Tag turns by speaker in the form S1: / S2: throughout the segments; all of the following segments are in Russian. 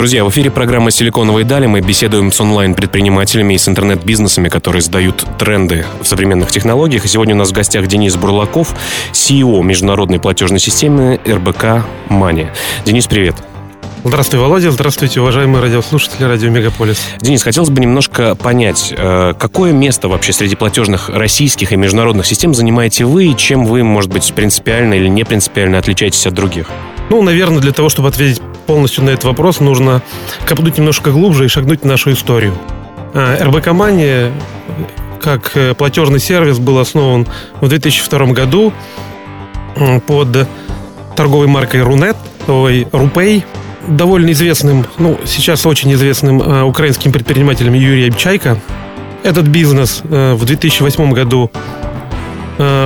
S1: Друзья, в эфире программа «Силиконовые дали». Мы беседуем с онлайн-предпринимателями и с интернет-бизнесами, которые задают тренды в современных технологиях. И сегодня у нас в гостях Денис Бурлаков, CEO международной платежной системы РБК Мани. Денис, привет.
S2: Здравствуй, Володя. Здравствуйте, уважаемые радиослушатели Радио Мегаполис.
S1: Денис, хотелось бы немножко понять, э, какое место вообще среди платежных российских и международных систем занимаете вы, и чем вы, может быть, принципиально или не принципиально отличаетесь от других?
S2: Ну, наверное, для того, чтобы ответить полностью на этот вопрос, нужно копнуть немножко глубже и шагнуть в нашу историю. А, РБК Мани как э, платежный сервис был основан в 2002 году под торговой маркой Рунет, ой, Рупей, довольно известным, ну, сейчас очень известным э, украинским предпринимателем Юрием Чайко. Этот бизнес э, в 2008 году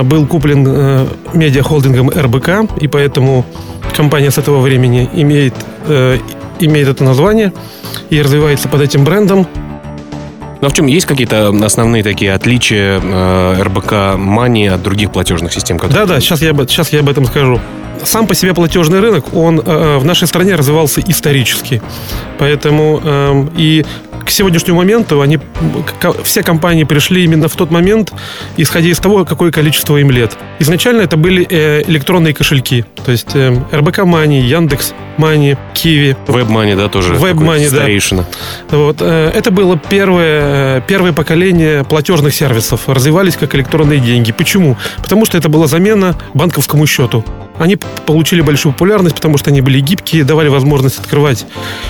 S2: был куплен медиахолдингом РБК, и поэтому компания с этого времени имеет, э, имеет это название и развивается под этим брендом.
S1: Но в чем есть какие-то основные такие отличия э, РБК Мани от других платежных систем?
S2: Да, да, сейчас я, сейчас я об этом скажу. Сам по себе платежный рынок, он э, в нашей стране развивался исторически. Поэтому э, и к сегодняшнему моменту они, все компании пришли именно в тот момент, исходя из того, какое количество им лет. Изначально это были э, электронные кошельки, то есть э, РБК Money, Яндекс Money, Киви.
S1: WebMoney, да, тоже.
S2: WebMoney, да. Вот, э, это было первое, первое поколение платежных сервисов. Развивались как электронные деньги. Почему? Потому что это была замена банковскому счету. Они получили большую популярность, потому что они были гибкие, давали возможность открывать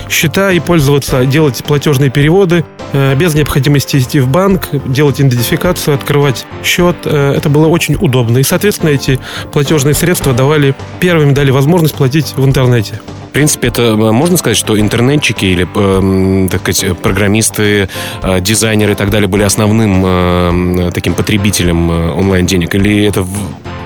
S2: счета и пользоваться, делать платежные переводы э, без необходимости идти в банк, делать идентификацию, открывать счет. Э, это было очень удобно. И, соответственно, эти платежные средства давали, первыми дали возможность платить в интернете.
S1: В принципе, это э, можно сказать, что интернетчики или, э, так сказать, программисты, э, дизайнеры и так далее были основным э, таким потребителем онлайн денег? Или это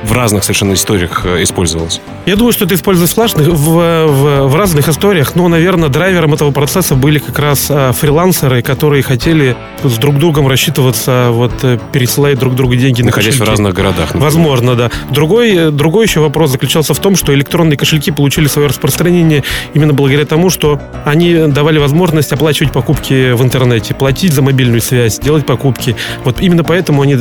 S1: в разных совершенно историях э, использовалось?
S2: Я думаю, что это использовалось в, в, в, в разных историях, но, наверное, драйвером этого процесса были как раз а, фрилансеры, которые хотели с друг другом рассчитываться, вот э, пересылать друг другу деньги
S1: Находясь на кошельки. в разных городах.
S2: Например. Возможно, да. Другой, другой еще вопрос заключался в том, что электронные кошельки получили свое распространение именно благодаря тому, что они давали возможность оплачивать покупки в интернете, платить за мобильную связь, делать покупки. Вот именно поэтому они,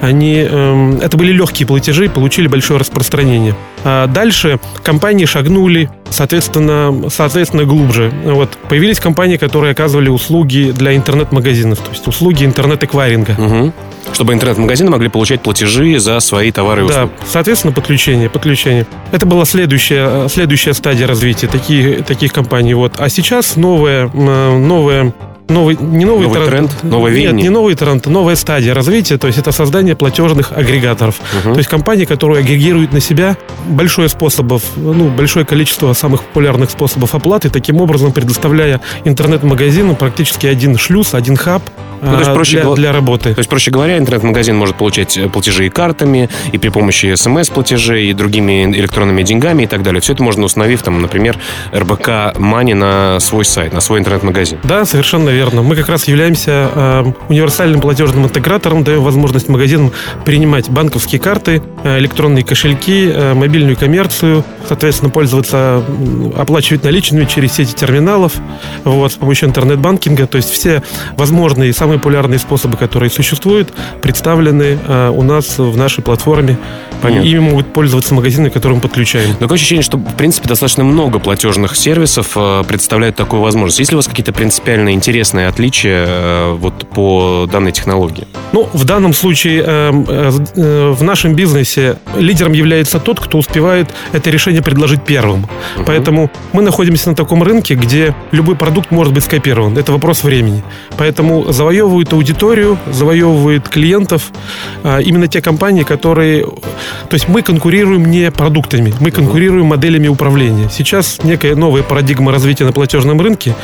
S2: они э, это были легкие платежи, получили большое распространение. А дальше компании шагнули, соответственно, соответственно, глубже. Вот. Появились компании, которые оказывали услуги для интернет-магазинов, то есть услуги интернет-эквайринга.
S1: Угу. Чтобы интернет-магазины могли получать платежи за свои товары и услуги.
S2: Да, соответственно, подключение, подключение. Это была следующая, следующая стадия развития таких, таких компаний. Вот. А сейчас новая, новая новый, не новый,
S1: новый тренд, тренд новое
S2: Нет, не новый тренд, новая стадия развития, то есть это создание платежных агрегаторов. Угу. То есть компании, которые агрегируют на себя большое способов, ну, большое количество самых популярных способов оплаты, таким образом предоставляя интернет-магазину практически один шлюз, один хаб, ну, то есть, а, проще для, для работы.
S1: То есть, проще говоря, интернет-магазин может получать э, платежи и картами, и при помощи смс-платежей, и другими электронными деньгами и так далее. Все это можно установив, там, например, РБК Мани на свой сайт, на свой интернет-магазин.
S2: Да, совершенно верно. Мы как раз являемся э, универсальным платежным интегратором, даем возможность магазинам принимать банковские карты, э, электронные кошельки, э, мобильную коммерцию, соответственно, пользоваться, оплачивать наличными через сети терминалов, вот, с помощью интернет-банкинга. То есть все возможные, самые популярные способы, которые существуют, представлены э, у нас в нашей платформе. Понятно. Ими могут пользоваться магазины, которым подключаем.
S1: Но такое ощущение, что, в принципе, достаточно много платежных сервисов э, представляют такую возможность. Есть ли у вас какие-то принципиально интересные отличия э, вот по данной технологии?
S2: Ну, в данном случае э, э, в нашем бизнесе лидером является тот, кто успевает это решение предложить первым. Угу. Поэтому мы находимся на таком рынке, где любой продукт может быть скопирован. Это вопрос времени. Поэтому завоевывают аудиторию, завоевывают клиентов именно те компании, которые... То есть мы конкурируем не продуктами, мы конкурируем моделями управления. Сейчас некая новая парадигма развития на платежном рынке.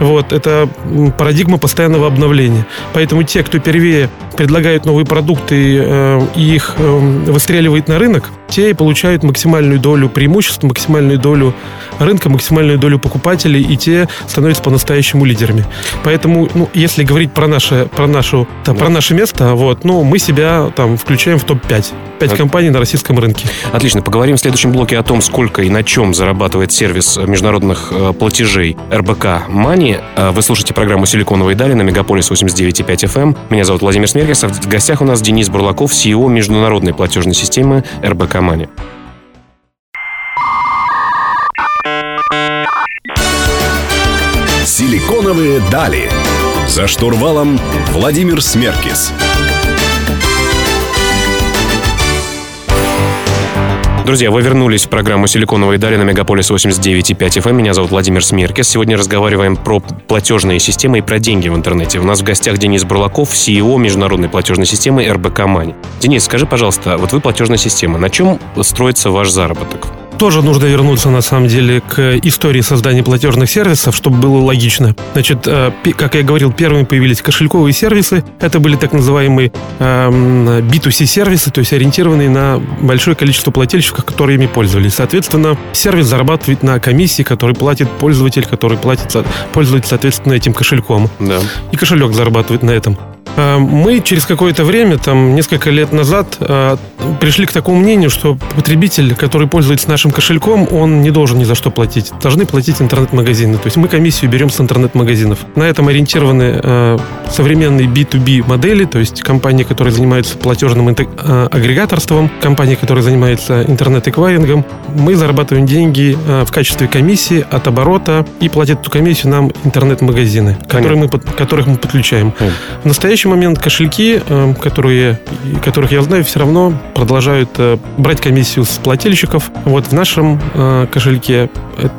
S2: Вот, это парадигма постоянного обновления. Поэтому те, кто первее предлагают новые продукты э, и их э, выстреливает на рынок, те получают максимальную долю преимуществ, максимальную долю рынка, максимальную долю покупателей, и те становятся по-настоящему лидерами. Поэтому, ну, если говорить про наше, про нашу, да, про наше место, вот, ну, мы себя там включаем в топ-5. Пять компаний на российском рынке.
S1: Отлично. Поговорим в следующем блоке о том, сколько и на чем зарабатывает сервис международных э, платежей РБК Money. Э, вы слушаете программу «Силиконовые дали» на Мегаполис 89.5 FM. Эм. Меня зовут Владимир Смеркисов. В гостях у нас Денис Бурлаков, CEO международной платежной системы РБК Money.
S3: «Силиконовые дали». За штурвалом Владимир Смеркис.
S1: Друзья, вы вернулись в программу «Силиконовые дали» на Мегаполис 89.5 FM. Эм. Меня зовут Владимир Смеркес. Сегодня разговариваем про платежные системы и про деньги в интернете. У нас в гостях Денис Бурлаков, CEO международной платежной системы РБК Мани. Денис, скажи, пожалуйста, вот вы платежная система. На чем строится ваш заработок?
S2: Тоже нужно вернуться, на самом деле, к истории создания платежных сервисов, чтобы было логично. Значит, э, как я говорил, первыми появились кошельковые сервисы. Это были так называемые B2C-сервисы, эм, то есть ориентированные на большое количество плательщиков, которые ими пользовались. Соответственно, сервис зарабатывает на комиссии, который платит пользователь, который платит, пользуется, соответственно, этим кошельком. Да. И кошелек зарабатывает на этом. Э, мы через какое-то время, там, несколько лет назад, э, пришли к такому мнению, что потребитель, который пользуется нашим кошельком, он не должен ни за что платить. Должны платить интернет-магазины. То есть мы комиссию берем с интернет-магазинов. На этом ориентированы э, современные B2B модели, то есть компании, которые занимаются платежным агрегаторством, компании, которые занимаются интернет-эквайрингом. Мы зарабатываем деньги в качестве комиссии от оборота и платят эту комиссию нам интернет-магазины, которые мы, которых мы подключаем. В настоящий настоящий момент кошельки, э, которые, которых я знаю, все равно продолжают э, брать комиссию с плательщиков. Вот в нашем э, кошельке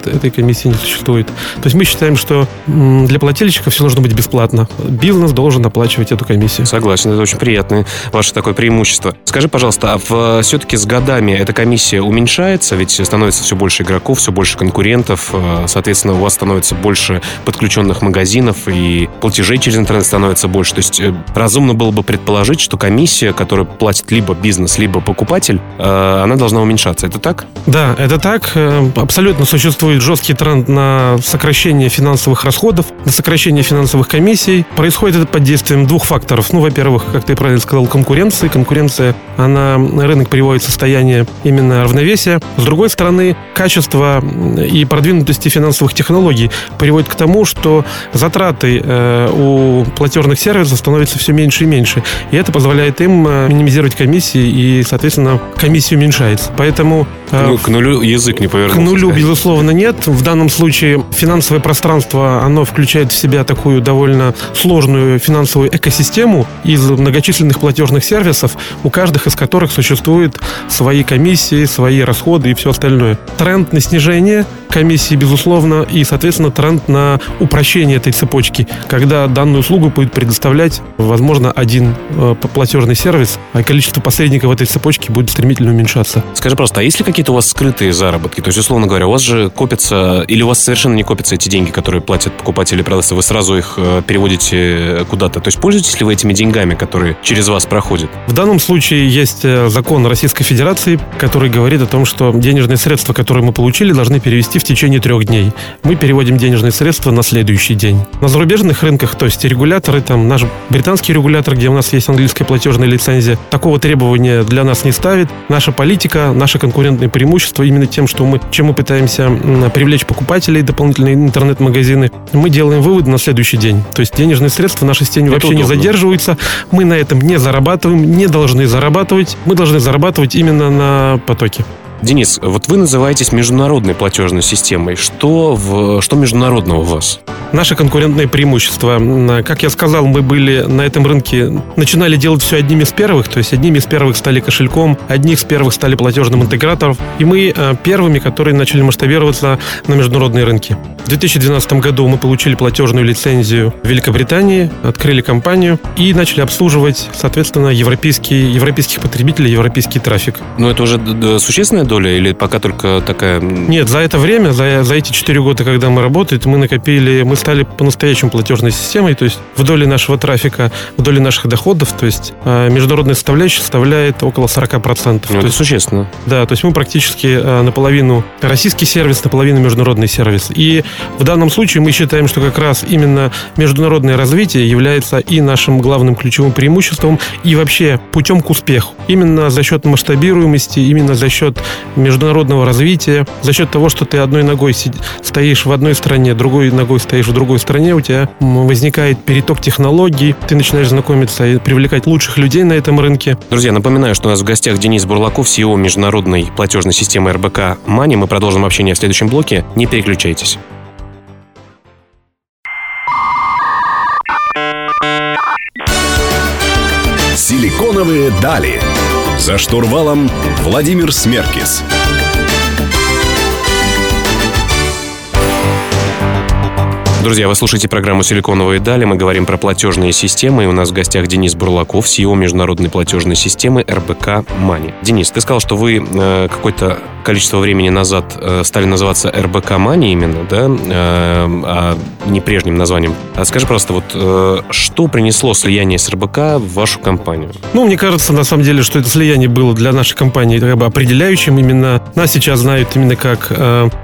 S2: этой комиссии не существует. То есть мы считаем, что для плательщиков все должно быть бесплатно. Бизнес должен оплачивать эту комиссию.
S1: Согласен, это очень приятное ваше такое преимущество. Скажи, пожалуйста, а все-таки с годами эта комиссия уменьшается? Ведь становится все больше игроков, все больше конкурентов, соответственно, у вас становится больше подключенных магазинов и платежей через интернет становится больше. То есть разумно было бы предположить, что комиссия, которую платит либо бизнес, либо покупатель, э, она должна уменьшаться. Это так?
S2: Да, это так. Э, абсолютно существует жесткий тренд на сокращение финансовых расходов, на сокращение финансовых комиссий. Происходит это под действием двух факторов. Ну, во-первых, как ты правильно сказал, конкуренции. Конкуренция, она рынок приводит в состояние именно равновесия. С другой стороны, качество и продвинутости финансовых технологий приводит к тому, что затраты э, у платежных сервисов становятся становится все меньше и меньше. И это позволяет им э, минимизировать комиссии, и, соответственно, комиссия уменьшается. Поэтому...
S1: Э, к, нулю язык не повернулся.
S2: К нулю, сказать. безусловно, нет. В данном случае финансовое пространство, оно включает в себя такую довольно сложную финансовую экосистему из многочисленных платежных сервисов, у каждых из которых существуют свои комиссии, свои расходы и все остальное. Тренд на снижение комиссии, безусловно, и, соответственно, тренд на упрощение этой цепочки, когда данную услугу будет предоставлять возможно, один э, платежный сервис, а количество посредников в этой цепочке будет стремительно уменьшаться.
S1: Скажи просто, а есть ли какие-то у вас скрытые заработки? То есть, условно говоря, у вас же копятся, или у вас совершенно не копятся эти деньги, которые платят покупатели продавцы, вы сразу их э, переводите куда-то? То есть, пользуетесь ли вы этими деньгами, которые через вас проходят?
S2: В данном случае есть э, закон Российской Федерации, который говорит о том, что денежные средства, которые мы получили, должны перевести в течение трех дней. Мы переводим денежные средства на следующий день. На зарубежных рынках, то есть регуляторы, там наш Британский регулятор, где у нас есть английская платежная лицензия, такого требования для нас не ставит. Наша политика, наше конкурентное преимущество именно тем, что мы, чем мы пытаемся привлечь покупателей, дополнительные интернет-магазины, мы делаем выводы на следующий день. То есть денежные средства в нашей системе Это вообще удобно. не задерживаются. Мы на этом не зарабатываем, не должны зарабатывать. Мы должны зарабатывать именно на потоке.
S1: Денис, вот вы называетесь международной платежной системой. Что, в, что международного у вас?
S2: Наше конкурентное преимущество. Как я сказал, мы были на этом рынке, начинали делать все одними из первых, то есть одними из первых стали кошельком, одни из первых стали платежным интегратором, и мы э, первыми, которые начали масштабироваться на международные рынки. В 2012 году мы получили платежную лицензию в Великобритании, открыли компанию и начали обслуживать, соответственно, европейские, европейских потребителей, европейский трафик.
S1: Но это уже существенная доля или пока только такая...
S2: Нет, за это время, за, за эти 4 года, когда мы работаем, мы накопили, мы стали по-настоящему платежной системой, то есть в доле нашего трафика, в доле наших доходов, то есть э, международная составляющая составляет около 40%. Ну,
S1: то это есть, существенно.
S2: Да, то есть мы практически э, наполовину российский сервис, наполовину международный сервис. И в данном случае мы считаем, что как раз именно международное развитие является и нашим главным ключевым преимуществом, и вообще путем к успеху. Именно за счет масштабируемости, именно за счет международного развития, за счет того, что ты одной ногой стоишь в одной стране, другой ногой стоишь в другой стране, у тебя возникает переток технологий, ты начинаешь знакомиться и привлекать лучших людей на этом рынке.
S1: Друзья, напоминаю, что у нас в гостях Денис Бурлаков, CEO международной платежной системы РБК Мани. Мы продолжим общение в следующем блоке. Не переключайтесь.
S3: Силиконовые дали. За штурвалом Владимир Смеркис.
S1: Друзья, вы слушаете программу «Силиконовые дали». Мы говорим про платежные системы. И у нас в гостях Денис Бурлаков, CEO международной платежной системы РБК Мани. Денис, ты сказал, что вы э, какое-то количество времени назад э, стали называться РБК Мани именно, да, э, а не прежним названием. А скажи просто, вот э, что принесло слияние с РБК в вашу компанию?
S2: Ну, мне кажется, на самом деле, что это слияние было для нашей компании как бы определяющим. Именно нас сейчас знают именно как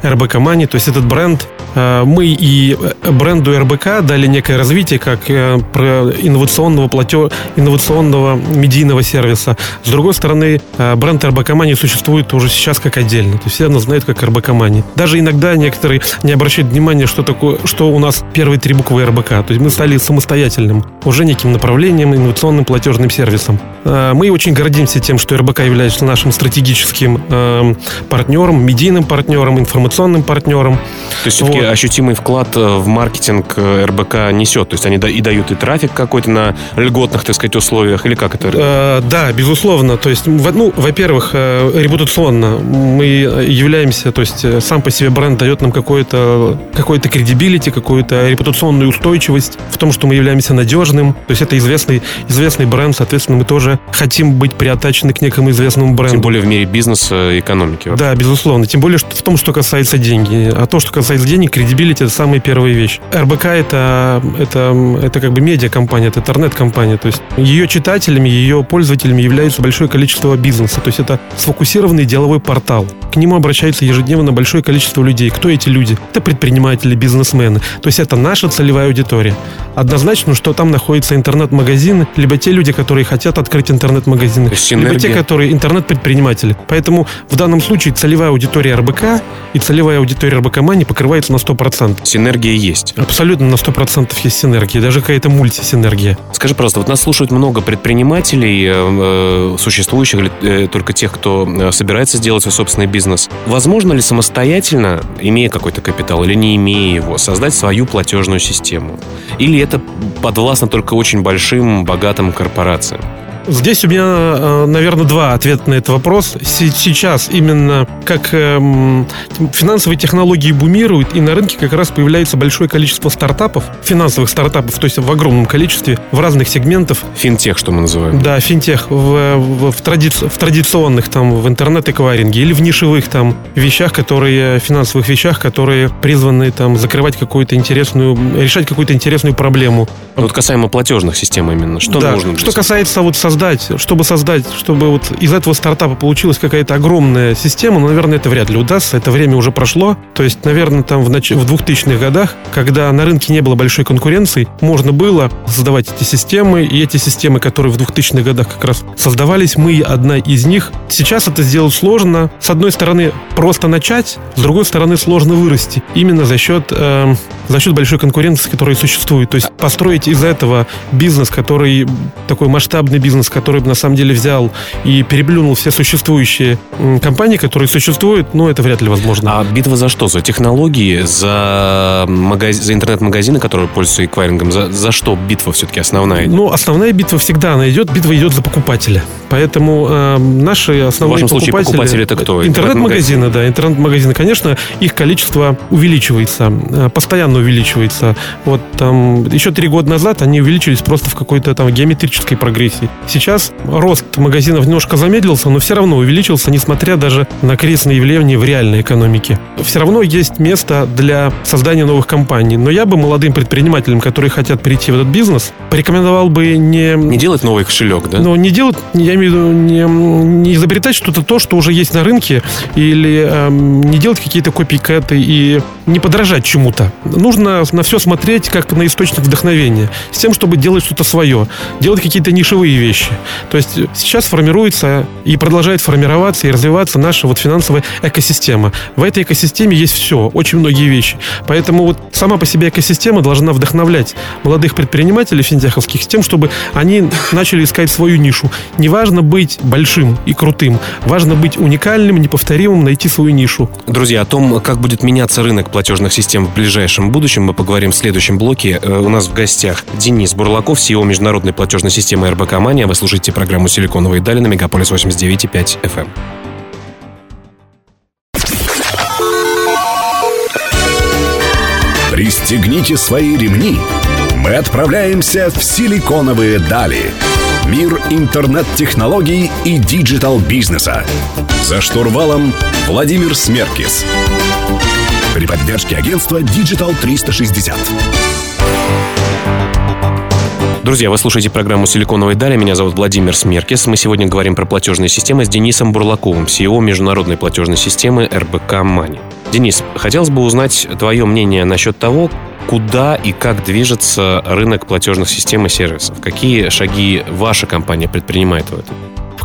S2: РБК Мани, то есть этот бренд. Мы и бренду РБК дали некое развитие как инновационного платеж, инновационного медийного сервиса. С другой стороны, бренд РБК Мани существует уже сейчас как отдельно. То есть все нас знают как РБК Мани. Даже иногда некоторые не обращают внимания, что такое, что у нас первые три буквы РБК. То есть мы стали самостоятельным, уже неким направлением, инновационным платежным сервисом. Э, мы очень гордимся тем, что РБК является нашим стратегическим э, партнером, медийным партнером, информационным партнером.
S1: То есть все-таки вот. ощутимый вклад в маркетинг э, РБК несет? То есть они и дают и трафик какой-то на льготных, так сказать, условиях? Или как это?
S2: Э, да, безусловно. То есть, ну, во-первых, э, репутационно мы являемся, то есть сам по себе бренд дает нам какое-то какое кредибилити, какую-то репутационную устойчивость в том, что мы являемся надежным. То есть это известный, известный бренд, соответственно, мы тоже хотим быть приотачены к некому известному бренду.
S1: Тем более в мире бизнеса и экономики.
S2: Вообще. Да, безусловно. Тем более в том, что касается денег. А то, что касается денег, кредибилити – это первые вещи вещь. РБК это, это, это как бы медиакомпания, это интернет-компания. То есть ее читателями, ее пользователями является большое количество бизнеса. То есть это сфокусированный деловой портал. К нему обращается ежедневно большое количество людей. Кто эти люди? Это предприниматели, бизнесмены. То есть это наша целевая аудитория. Однозначно, что там находятся интернет-магазины, либо те люди, которые хотят открыть интернет-магазины, либо те, которые интернет-предприниматели. Поэтому в данном случае целевая аудитория РБК и целевая аудитория РБК Мани покрывается на 100%.
S1: Синергия есть.
S2: Абсолютно на 100% есть синергия, даже какая-то мультисинергия.
S1: Скажи, просто, вот нас слушают много предпринимателей, э, э, существующих или э, только тех, кто собирается сделать свой собственный бизнес. Возможно ли самостоятельно, имея какой-то капитал или не имея его, создать свою платежную систему? Или это подвластно только очень большим, богатым корпорациям?
S2: Здесь у меня, э, наверное, два ответа на этот вопрос. Сейчас именно как эм, финансовые технологии бумируют, и на рынке как раз появляется большое количество стартапов, финансовых стартапов, то есть в огромном количестве, в разных сегментах.
S1: Финтех, что мы называем.
S2: Да, финтех в, в, в, тради, в традиционных там, в интернет-эквайринге или в нишевых там вещах, которые, финансовых вещах, которые призваны там закрывать какую-то интересную, решать какую-то интересную проблему.
S1: Вот касаемо платежных систем именно, что
S2: да.
S1: нужно?
S2: Что касается вот создать, чтобы создать, чтобы вот из этого стартапа получилась какая-то огромная система, ну, наверное, это вряд ли удастся. Это время уже прошло. То есть, наверное, там в, нач... в 2000-х годах, когда на рынке не было большой конкуренции, можно было создавать эти системы. И эти системы, которые в 2000-х годах как раз создавались, мы одна из них. Сейчас это сделать сложно. С одной стороны, просто начать, с другой стороны, сложно вырасти. Именно за счет, э, за счет большой конкуренции, которая существует. То есть построить из этого бизнес, который такой масштабный бизнес, который который бы на самом деле взял и переплюнул все существующие компании, которые существуют, ну, это вряд ли возможно.
S1: А битва за что? За технологии? За, магаз... за интернет-магазины, которые пользуются эквайрингом? За, за что битва все-таки основная?
S2: Ну, основная битва всегда она идет. Битва идет за покупателя. Поэтому э, наши основные В вашем покупатели...
S1: случае покупатели это кто?
S2: Интернет-магазины, да. Интернет-магазины, конечно, их количество увеличивается, э, постоянно увеличивается. Вот там еще три года назад они увеличились просто в какой-то там геометрической прогрессии. Сейчас рост магазинов немножко замедлился, но все равно увеличился, несмотря даже на кризисные явления в реальной экономике. Все равно есть место для создания новых компаний. Но я бы молодым предпринимателям, которые хотят перейти в этот бизнес, порекомендовал бы не...
S1: Не делать новый кошелек, да?
S2: Ну, не делать, я имею в виду, не, не изобретать что-то то, что уже есть на рынке, или эм, не делать какие-то копикеты и не подражать чему-то. Нужно на все смотреть как на источник вдохновения, с тем, чтобы делать что-то свое, делать какие-то нишевые вещи. То есть сейчас формируется и продолжает формироваться и развиваться наша вот финансовая экосистема. В этой экосистеме есть все, очень многие вещи. Поэтому вот сама по себе экосистема должна вдохновлять молодых предпринимателей финтеховских с тем, чтобы они начали искать свою нишу. Не важно быть большим и крутым, важно быть уникальным, неповторимым, найти свою нишу.
S1: Друзья, о том, как будет меняться рынок платежных систем в ближайшем будущем, мы поговорим в следующем блоке. Э, у нас в гостях Денис Бурлаков, CEO международной платежной системы РБК Мания. Вы слушаете программу «Силиконовые дали» на Мегаполис 89,5 FM.
S3: Пристегните свои ремни. Мы отправляемся в силиконовые дали. Мир интернет-технологий и digital-бизнеса. За штурвалом Владимир Смеркис. При поддержке агентства Digital 360.
S1: Друзья, вы слушаете программу «Силиконовые дали». Меня зовут Владимир Смеркис. Мы сегодня говорим про платежные системы с Денисом Бурлаковым, CEO международной платежной системы RBK Money. Денис, хотелось бы узнать твое мнение насчет того, куда и как движется рынок платежных систем и сервисов. Какие шаги ваша компания предпринимает в этом?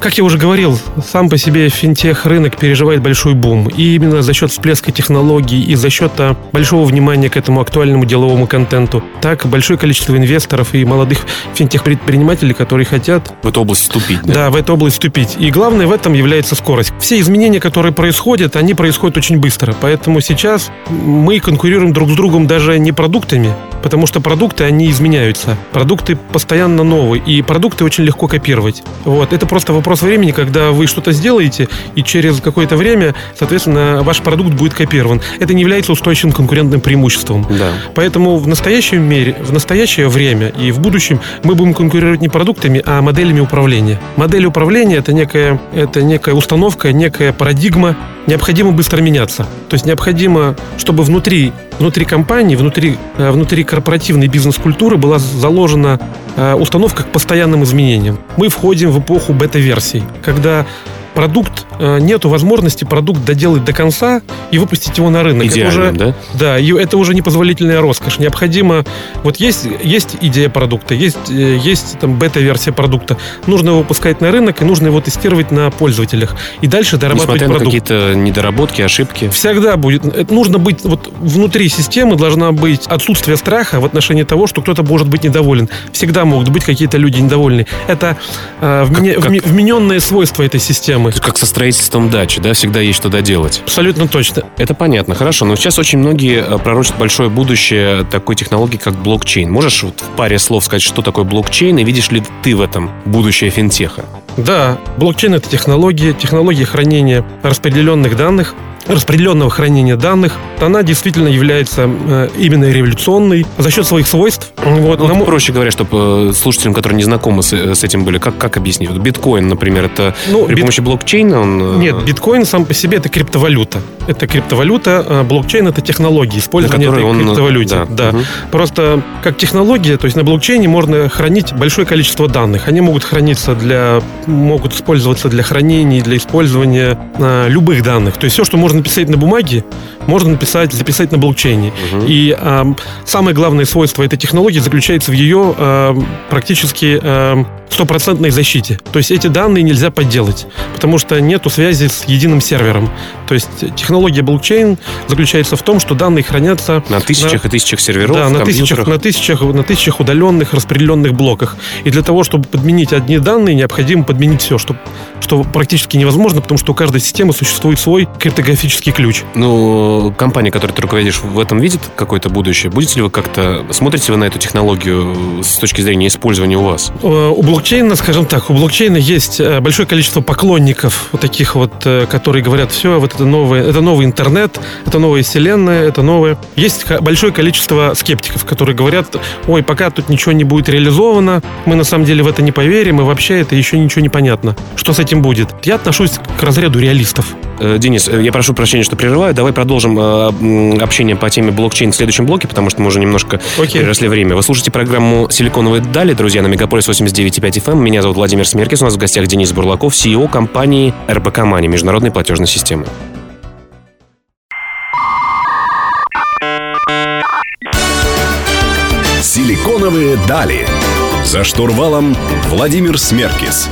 S2: Как я уже говорил, сам по себе финтех рынок переживает большой бум. И именно за счет всплеска технологий и за счет а, большого внимания к этому актуальному деловому контенту, так большое количество инвесторов и молодых финтех-предпринимателей, которые хотят...
S1: В эту область вступить,
S2: да? Да, в эту область вступить. И главное в этом является скорость. Все изменения, которые происходят, они происходят очень быстро. Поэтому сейчас мы конкурируем друг с другом даже не продуктами, потому что продукты, они изменяются. Продукты постоянно новые, и продукты очень легко копировать. Вот. Это просто вопрос вопрос времени, когда вы что-то сделаете, и через какое-то время, соответственно, ваш продукт будет копирован. Это не является устойчивым конкурентным преимуществом.
S1: Да.
S2: Поэтому в настоящем мире, в настоящее время и в будущем мы будем конкурировать не продуктами, а моделями управления. Модель управления это некая, это некая установка, некая парадигма. Необходимо быстро меняться. То есть необходимо, чтобы внутри, внутри компании, внутри, э, внутри корпоративной бизнес-культуры была заложена э, установка к постоянным изменениям. Мы входим в эпоху бета-версии версий, когда продукт, э, нету возможности продукт доделать до конца и выпустить его на рынок.
S1: Идеальным,
S2: это
S1: уже,
S2: да? Да, это уже непозволительная роскошь. Необходимо... Вот есть, есть идея продукта, есть, э, есть там бета-версия продукта. Нужно его выпускать на рынок, и нужно его тестировать на пользователях. И дальше дорабатывать
S1: Несмотря
S2: продукт.
S1: на какие-то недоработки, ошибки?
S2: Всегда будет. Это нужно быть... Вот внутри системы должна быть отсутствие страха в отношении того, что кто-то может быть недоволен. Всегда могут быть какие-то люди недовольны. Это э, вмененное свойство этой системы
S1: системы. Как со строительством дачи, да, всегда есть что доделать.
S2: Абсолютно точно.
S1: Это понятно, хорошо. Но сейчас очень многие э, пророчат большое будущее такой технологии, как блокчейн. Можешь вот в паре слов сказать, что такое блокчейн, и видишь ли ты в этом будущее финтеха?
S2: Да, блокчейн — это технология, технология хранения распределенных данных, распределенного хранения данных, она действительно является э, именно революционной за счет своих свойств.
S1: Вот, ну, нам... Проще говоря, чтобы э, слушателям, которые не знакомы с, э, с этим были, как, как объяснить? Вот биткоин, например, это ну, при бит... помощи блокчейна он...
S2: Нет, биткоин сам по себе это криптовалюта. Это криптовалюта, а блокчейн это технология, использование этой он... криптовалюте. Да. да. Угу. Просто как технология, то есть на блокчейне можно хранить большое количество данных. Они могут храниться для, могут использоваться для хранения, для использования а, любых данных. То есть все, что можно написать на бумаге, можно написать, записать на блокчейне. Угу. И э, самое главное свойство этой технологии заключается в ее э, практически стопроцентной э, защите. То есть эти данные нельзя подделать, потому что нету связи с единым сервером. То есть технология блокчейн заключается в том, что данные хранятся
S1: на тысячах на, и тысячах серверов,
S2: да, на тысячах, на тысячах, на тысячах удаленных распределенных блоках. И для того, чтобы подменить одни данные, необходимо подменить все, что, что практически невозможно, потому что у каждой системы существует свой криптографический ключ.
S1: Ну, комп компания, которой ты руководишь, в этом видит какое-то будущее? Будете ли вы как-то... Смотрите вы на эту технологию с точки зрения использования у вас?
S2: Э, у блокчейна, скажем так, у блокчейна есть э, большое количество поклонников, вот таких вот, э, которые говорят, все, вот это новое, это новый интернет, это новая вселенная, это новое. Есть большое количество скептиков, которые говорят, ой, пока тут ничего не будет реализовано, мы на самом деле в это не поверим, и вообще это еще ничего не понятно. Что с этим будет? Я отношусь к разряду реалистов.
S1: Денис, я прошу прощения, что прерываю. Давай продолжим общение по теме блокчейн в следующем блоке, потому что мы уже немножко okay. переросли время. Вы слушаете программу «Силиконовые дали», друзья, на Мегаполис 89.5 FM. Меня зовут Владимир Смеркис. У нас в гостях Денис Бурлаков, CEO компании РБК Мани, международной платежной системы.
S3: «Силиконовые дали». За штурвалом Владимир Смеркис.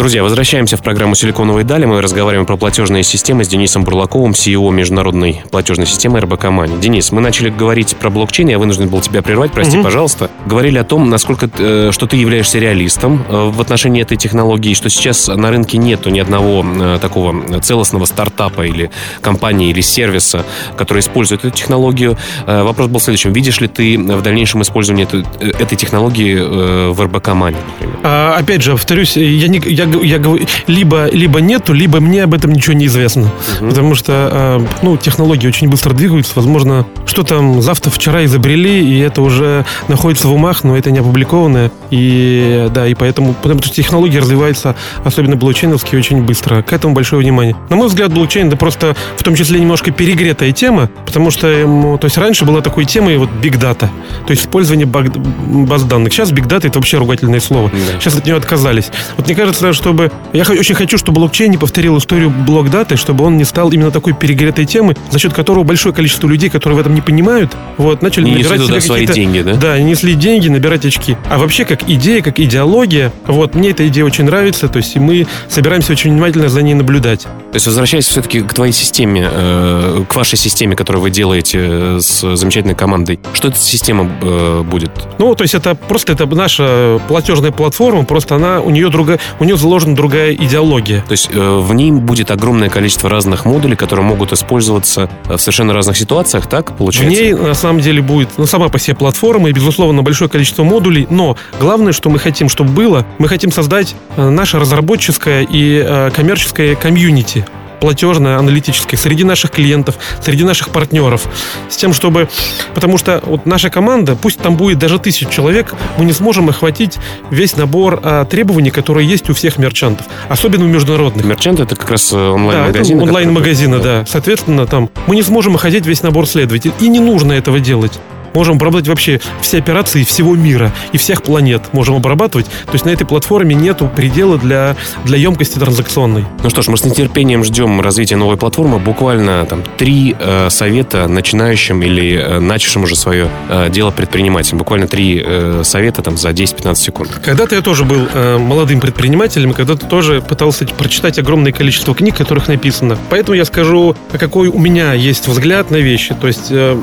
S1: Друзья, возвращаемся в программу «Силиконовые дали». Мы разговариваем про платежные системы с Денисом Бурлаковым, CEO международной платежной системы РБК Мани. Денис, мы начали говорить про блокчейн, я вынужден был тебя прервать, прости, угу. пожалуйста. Говорили о том, насколько, э, что ты являешься реалистом э, в отношении этой технологии, что сейчас на рынке нету ни одного э, такого целостного стартапа или компании или сервиса, который использует эту технологию. Вопрос был следующим. Видишь ли ты в дальнейшем использование этой, этой технологии в РБК Мани,
S2: А, опять же, повторюсь, я, не, я я говорю, либо, либо нету, либо мне об этом ничего не известно. Угу. Потому что, а, ну, технологии очень быстро двигаются. Возможно, что там завтра, вчера изобрели, и это уже находится в умах, но это не опубликованное. И, да, и поэтому, потому что технологии развиваются, особенно блокчейновские, очень быстро. К этому большое внимание. На мой взгляд, блокчейн, это просто в том числе немножко перегретая тема, потому что, то есть раньше была такой темой вот big data, то есть использование баз данных. Сейчас big data это вообще ругательное слово. Да. Сейчас от нее отказались. Вот мне кажется, чтобы... Я очень хочу, чтобы блокчейн не повторил историю блокдаты, чтобы он не стал именно такой перегретой темой, за счет которого большое количество людей, которые в этом не понимают, вот, начали
S1: не набирать себе свои деньги, да?
S2: Да, несли деньги, набирать очки. А вообще, как идея, как идеология, вот, мне эта идея очень нравится, то есть мы собираемся очень внимательно за ней наблюдать.
S1: То есть, возвращаясь все-таки к твоей системе, э, к вашей системе, которую вы делаете э, с замечательной командой, что эта система э, будет?
S2: Ну, то есть это просто это наша платежная платформа, просто она, у нее другая, у нее заложена другая идеология.
S1: То есть э, в ней будет огромное количество разных модулей, которые могут использоваться в совершенно разных ситуациях, так получается?
S2: В ней на самом деле будет ну, сама по себе платформа и, безусловно, большое количество модулей, но главное, что мы хотим, чтобы было, мы хотим создать э, наше разработческое и э, коммерческое комьюнити платежное, аналитическое среди наших клиентов, среди наших партнеров. С тем, чтобы... Потому что вот наша команда, пусть там будет даже тысяч человек, мы не сможем охватить весь набор а, требований, которые есть у всех мерчантов. Особенно у международных.
S1: Мерчанты это как раз онлайн-магазины?
S2: Да, онлайн-магазины, да. Соответственно, там мы не сможем охватить весь набор следователей. И не нужно этого делать можем обрабатывать вообще все операции всего мира и всех планет можем обрабатывать. То есть на этой платформе нету предела для, для емкости транзакционной.
S1: Ну что ж, мы с нетерпением ждем развития новой платформы. Буквально там три э, совета начинающим или э, начавшим уже свое э, дело предпринимателям. Буквально три э, совета там за 10-15 секунд.
S2: Когда-то я тоже был э, молодым предпринимателем, когда-то тоже пытался прочитать огромное количество книг, которых написано. Поэтому я скажу, какой у меня есть взгляд на вещи. То есть э,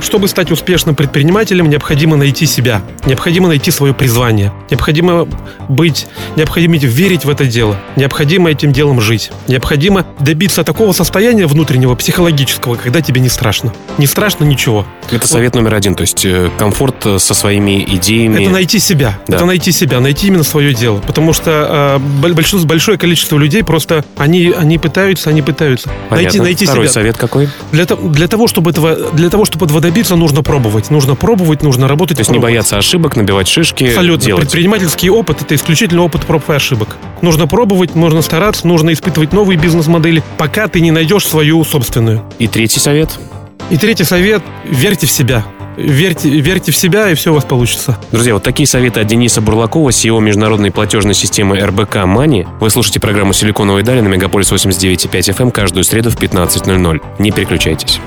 S2: чтобы стать успешным предпринимателем, необходимо найти себя, необходимо найти свое призвание, необходимо быть, необходимо верить в это дело, необходимо этим делом жить, необходимо добиться такого состояния внутреннего, психологического, когда тебе не страшно. Не страшно ничего.
S1: Это совет номер один, то есть э, комфорт э, со своими идеями.
S2: Это найти себя, да. это найти себя, найти именно свое дело, потому что э, большое, большое количество людей просто они, они пытаются, они пытаются
S1: Понятно. найти, найти Второй себя. совет какой?
S2: Для, для того, чтобы этого, для того, чтобы этого добиться, нужно пробовать. Нужно пробовать, нужно работать.
S1: То есть не бояться ошибок, набивать шишки.
S2: Абсолютно.
S1: Делать.
S2: Предпринимательский опыт это исключительно опыт проб и ошибок. Нужно пробовать, нужно стараться, нужно испытывать новые бизнес-модели, пока ты не найдешь свою собственную.
S1: И третий совет?
S2: И третий совет верьте в себя. Верьте, верьте в себя, и все у вас получится.
S1: Друзья, вот такие советы от Дениса Бурлакова, CEO международной платежной системы РБК Мани. Вы слушаете программу «Силиконовые дали» на Мегаполис 89.5 FM каждую среду в 15.00. Не переключайтесь.